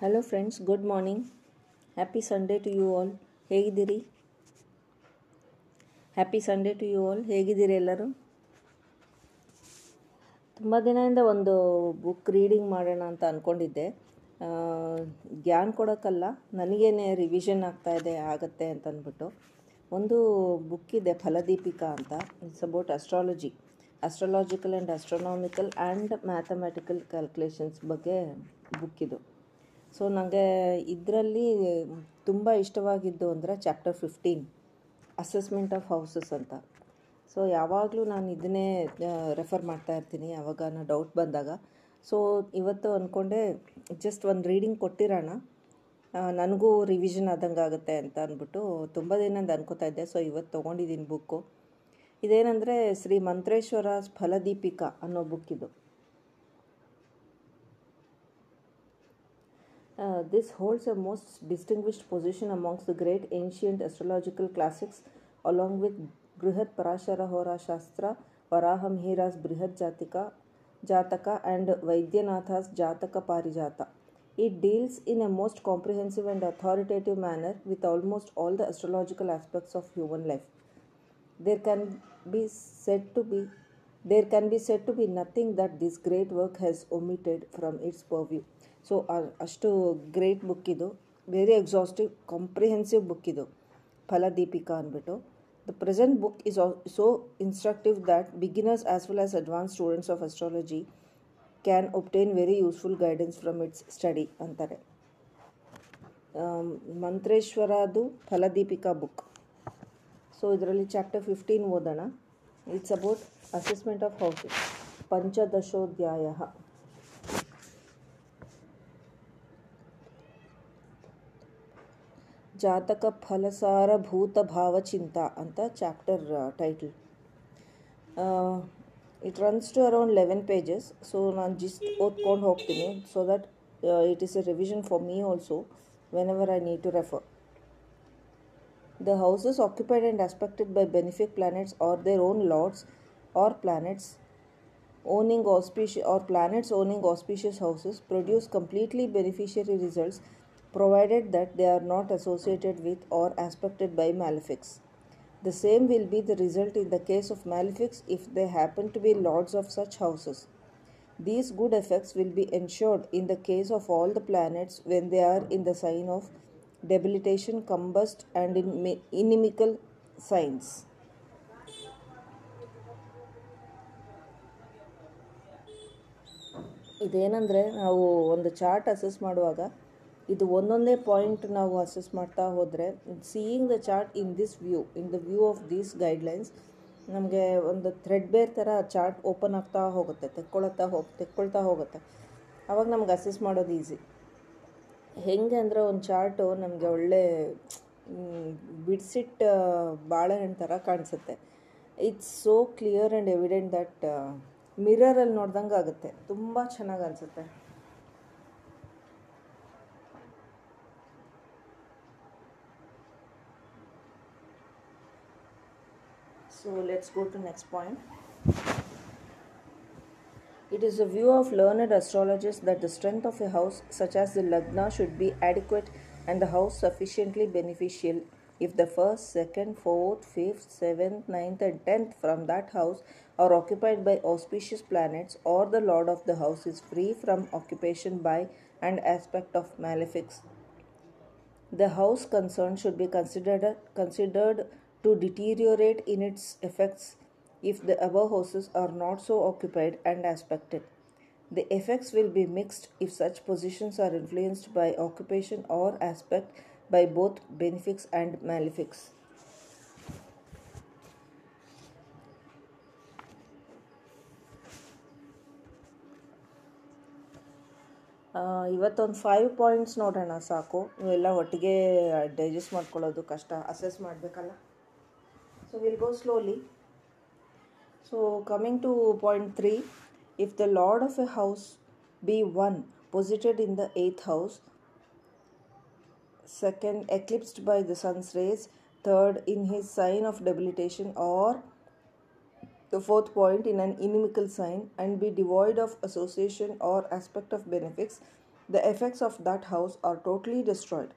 Hello friends good morning happy Sunday to you all ಹೇಗಿದ್ದೀರಿ? Happy Sunday to you all ಹೇಗಿದ್ದೀರಿ ಎಲ್ಲರೂ? ತುಂಬ ದಿನದಿಂದ ಒಂದು ಬುಕ್ ರೀಡಿಂಗ್ ಮಾಡೋಣ ಅಂತ ಅಂದ್ಕೊಂಡಿದ್ದೆ ಜ್ಞಾನ ಕೊಡೋಕ್ಕಲ್ಲ ನನಗೇನೆ ರಿವಿಷನ್ ಆಗ್ತಾ ಇದೆ, ಆಗತ್ತೆ ಅಂತ ಅಂದ್ಬಿಟ್ಟು. ಒಂದು ಬುಕ್ ಇದೆ, ಫಲದೀಪಿಕಾ ಅಂತ. It's about astrology astrological and astronomical and mathematical calculations ಬಗ್ಗೆ ಬುಕ್ ಇದು. ಸೊ ನನಗೆ ಇದರಲ್ಲಿ ತುಂಬ ಇಷ್ಟವಾಗಿದ್ದು ಅಂದರೆ chapter fifteen assessment of houses ಅಂತ. ಸೊ ಯಾವಾಗಲೂ ನಾನು ಇದನ್ನೇ ರೆಫರ್ ಮಾಡ್ತಾ ಇರ್ತೀನಿ. ಯಾವಾಗ ನಾನು ಡೌಟ್ ಬಂದಾಗ. ಸೊ ಇವತ್ತು ಅಂದ್ಕೊಂಡೆ ಜಸ್ಟ್ ಒಂದು ರೀಡಿಂಗ್ ಕೊಟ್ಟಿರೋಣ. ನನಗೂ ರಿವಿಷನ್ ಆದಂಗೆ ಆಗುತ್ತೆ ಅಂತ ಅಂದ್ಬಿಟ್ಟು ತುಂಬ ದಿನದಿಂದ ಅನ್ಕೋತಾ ಇದ್ದೆ. ಸೊ ಇವತ್ತು ತೊಗೊಂಡಿದ್ದೀನಿ ಬುಕ್ಕು ಇದೇನೆಂದರೆ ಶ್ರೀ ಮಂತ್ರೇಶ್ವರ ಫಲದೀಪಿಕಾ ಅನ್ನೋ ಬುಕ್ ಇದು. Uh, this holds a most distinguished position amongst the great ancient astrological classics, along with Brihat Parashara Hora Shastra, Varahamihira's Brihat Jatika, Jataka, and Vaidyanatha's Jataka Parijata. It deals in a most comprehensive and authoritative manner with almost all the astrological aspects of human life. There can be said to be there can be said to be nothing that this great work has omitted from its purview. So ಅಷ್ಟು great book ಇದು. Very exhaustive comprehensive book ಇದು. ಫಲದೀಪಿಕಾ ಅಂದ್ಬಿಟ್ಟು. The present book is so instructive that beginners as well as advance students of astrology can obtain very useful guidance from its study ಅಂತಾರೆ. Um, ಮಂತ್ರೇಶ್ವರದು Phaladeepika book so ಇದರಲ್ಲಿ chapter fifteen ಓದೋಣ. It's about assessment of houses ಪಂಚದಶೋಧ್ಯಾಯ ಜಾತಕ ಫಲಸಾರಭೂತ ಭಾವಚಿಂತ ಅಂತ chapter title it runs to around eleven pages so ನಾನು gist ಓದ್ಕೊಂಡು ಹೋಗ್ತೀನಿ so that it is a revision for me also whenever I need to refer The houses occupied and aspected by benefic planets or their own lords or planets owning auspicious or planets owning auspicious houses produce completely beneficiary results provided that they are not associated with or aspected by malefics. The same will be the result in the case of malefics if they happen to be lords of such houses. These good effects will be ensured in the case of all the planets when they are in the sign of debilitation, combust, and in inimical signs. ಇದೇನೆಂದರೆ ನಾವು ಒಂದು chart assess ಮಾಡುವಾಗ ಇದು ಒಂದೊಂದೇ point ನಾವು assess ಮಾಡ್ತಾ ಹೋದರೆ seeing the chart in this view in the view of these guidelines ನಮಗೆ ಒಂದು ಥ್ರೆಡ್ ಬೇರ್ ಥರ ಚಾರ್ಟ್ ಓಪನ್ ಆಗ್ತಾ ಹೋಗುತ್ತೆ ತೆಕ್ಕೊಳ್ತಾ ಹೋಗಿ ತೆಕ್ಕೊಳ್ತಾ ಹೋಗುತ್ತೆ. ಆವಾಗ ನಮ್ಗೆ ಅಸೆಸ್ ಮಾಡೋದು ಈಸಿ ಹೆಂಗೆ ಅಂದರೆ ಒಂದು ಚಾರ್ಟು ನಮಗೆ ಒಳ್ಳೆ ಬಿಡ್ಸಿಟ್ ಬಾಳೆಹಣ್ಣು ಥರ ಕಾಣಿಸುತ್ತೆ. It's so clear and evident that ಮಿರರಲ್ಲಿ ನೋಡ್ದಂಗೆ ಆಗುತ್ತೆ ತುಂಬ ಚೆನ್ನಾಗಿ ಅನಿಸುತ್ತೆ so let's go to next point It is the view of learned astrologers that the strength of a house, such as the Lagna, should be adequate and the house sufficiently beneficial if the first, second, fourth, fifth, seventh, ninth, and tenth from that house are occupied by auspicious planets, or the lord of the house is free from occupation by and aspect of malefics. The house concerned should be considered considered to deteriorate in its effects if the above houses are not so occupied and aspected. The effects will be mixed if such positions are influenced by occupation or aspect by both benefics and malefics. ಇವತ್ತೊಂದು five points ನೋಡೋಣ, ಸಾಕು. ಇವೆಲ್ಲ ಒಟ್ಟಿಗೆ digest ಮಾಡ್ಕೊಳ್ಳೋದು ಕಷ್ಟ. Assess ಮಾಡಬೇಕಲ್ಲ? So will go slowly so coming to point three if the lord of a house be one posited in the eighth house second eclipsed by the sun's rays third in his sign of debilitation or the fourth point in an inimical sign and be devoid of association or aspect of benefics the effects of that house are totally destroyed.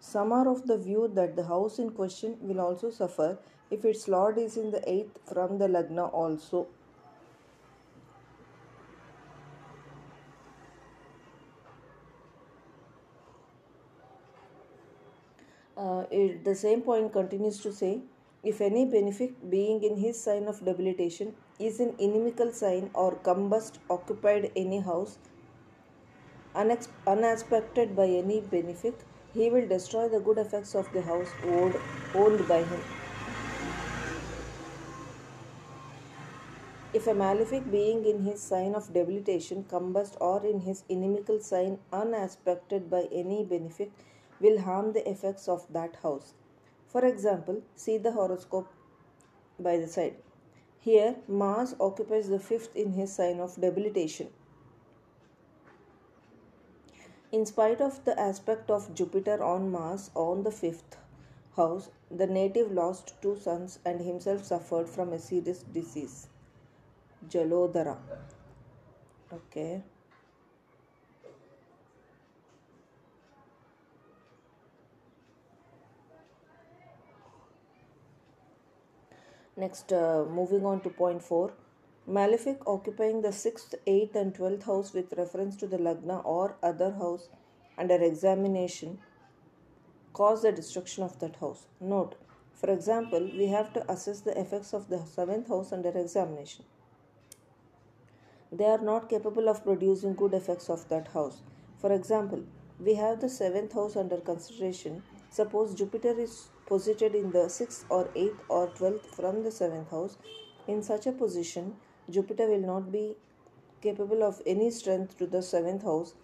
Some are of the view that the house in question will also suffer if its lord is in the eighth from the Lagna also. Uh, it, the same point continues to say if any benefic being in his sign of debilitation is an inimical sign or combust occupied any house unex- by any benefic, he will destroy the good effects of the house owned, owned by him. If a malefic being in his sign of debilitation combust or in his inimical sign unaspected by any benefic, will harm the effects of that house. For example, see the horoscope by the side. Here, Mars occupies the fifth in his sign of debilitation. In spite of the aspect of Jupiter on Mars on the fifth house, the native lost two sons and himself suffered from a serious disease. Jalodhara. Okay. Next, uh, moving on to point 4. Malefic occupying the 6th, 8th, and 12th house with reference to the Lagna or other house under examination cause the destruction of that house. Note, for example, we have to assess the effects of the 7th house under examination. They are not capable of producing good effects of that house. For example, we have the 7th house under consideration. Suppose Jupiter is posited in the 6th or 8th or 12th from the 7th house. In such a position, Jupiter will not be capable of any strength to the 7th house.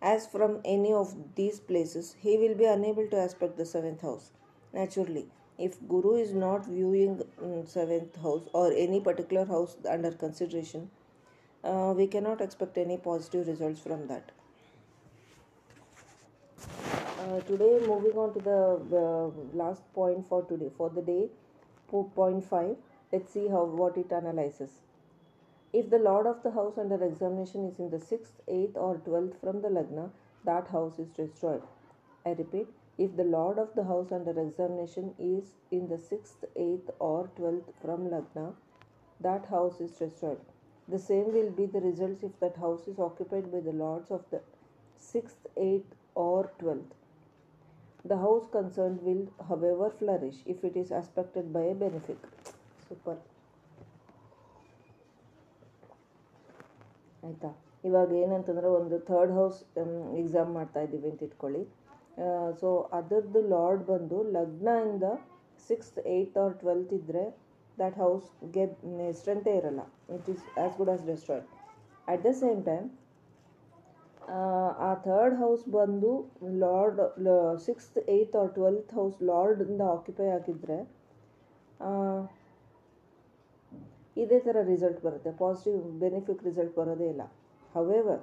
As from any of these places he will be unable to aspect the 7th house. Naturally if guru is not viewing um, 7th house or any particular house under consideration uh, we cannot expect any positive results from that uh, today moving on to the uh, last point for today for the day point 5 let's see how what it analyzes. If the lord of the house under examination is in the 6th 8th or 12th from the lagna that house is destroyed. I repeat if the lord of the house under examination is in the 6th 8th or 12th from lagna that house is destroyed. The same will be the results if that house is occupied by the lords of the 6th 8th or 12th the house concerned will, however, flourish if it is aspected by a benefic. Super. ಆಯಿತಾ ಇವಾಗ ಏನಂತಂದರೆ ಒಂದು third house exam ಮಾಡ್ತಾ ಇದ್ದೀವಿ ಅಂತ ಇಟ್ಕೊಳ್ಳಿ so ಅದರದ್ದು lord ಬಂದು ಲಗ್ನದಿಂದ ಸಿಕ್ಸ್ತ್ ಏಯ್ತ್ ಆರ್ ಟ್ವೆಲ್ತ್ ಇದ್ದರೆ ದ್ಯಾಟ್ ಹೌಸ್ಗೆ ಸ್ಟ್ರೆಂತೇ ಇರಲ್ಲ it is as good as destroyed at the same time ಆ ಥರ್ಡ್ ಹೌಸ್ ಬಂದು lord sixth eighth or twelfth house ಲಾರ್ಡಿಂದ occupy ಆಗಿದ್ದರೆ ಇದೇ ಥರ ರಿಸಲ್ಟ್ ಬರುತ್ತೆ. ಪಾಸಿಟಿವ್ ಬೆನಿಫಿಕ್ ರಿಸಲ್ಟ್ ಬರೋದೇ ಇಲ್ಲ. ಹವೆವರ್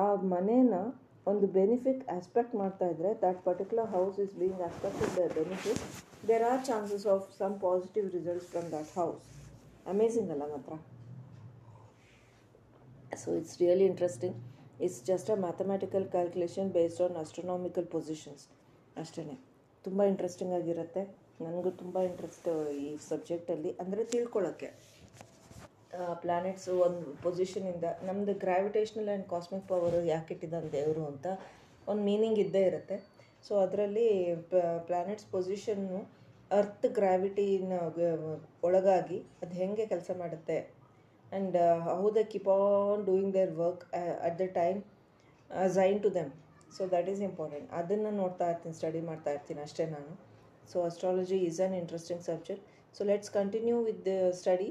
ಆ ಮನೇನ ಒಂದು ಬೆನಿಫಿಕ್ ಆಸ್ಪೆಕ್ಟ್ ಮಾಡ್ತಾ ಇದ್ದರೆ that particular house is being aspected the benefit there are chances of some positive results from that house amazing ಅಲ್ಲ ಮಾತ್ರ? So it's really interesting it's just a mathematical calculation based on astronomical positions ಅಷ್ಟೇ ತುಂಬ interesting ಆಗಿರುತ್ತೆ. ನನಗೂ ತುಂಬ interest ಈ ಸಬ್ಜೆಕ್ಟಲ್ಲಿ ಅಂದರೆ ತಿಳ್ಕೊಳ್ಳೋಕ್ಕೆ planets ಒಂದು ಪೊಸಿಷನಿಂದ ನಮ್ಮದು ಗ್ರಾವಿಟೇಷ್ನಲ್ ಆ್ಯಂಡ್ ಕಾಸ್ಮಿಕ್ ಪವರ್ ಯಾಕೆ ಇಟ್ಟಿದ್ದಾನೆ ದೇವರು ಅಂತ ಒಂದು ಮೀನಿಂಗ್ ಇದ್ದೇ ಇರುತ್ತೆ. ಸೊ ಅದರಲ್ಲಿ ಪ್ಲ್ಯಾನೆಟ್ಸ್ ಪೊಸಿಷನ್ನು ಅರ್ತ್ ಗ್ರಾವಿಟಿನ ಒಳಗಾಗಿ ಅದು ಹೇಗೆ ಕೆಲಸ ಮಾಡುತ್ತೆ? And how the keep on doing their work at the time assign to them so that is important ಅದನ್ನು ನೋಡ್ತಾ ಇರ್ತೀನಿ ಸ್ಟಡಿ ಮಾಡ್ತಾ ಇರ್ತೀನಿ ಅಷ್ಟೇ ನಾನು so astrology is an interesting subject so let's continue with the study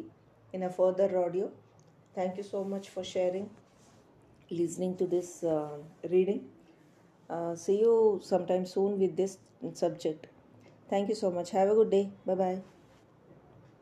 in a further audio. Thank you so much for sharing, listening to this uh, reading. Uh, see you sometime soon with this subject. Thank you so much. Have a good day. Bye bye.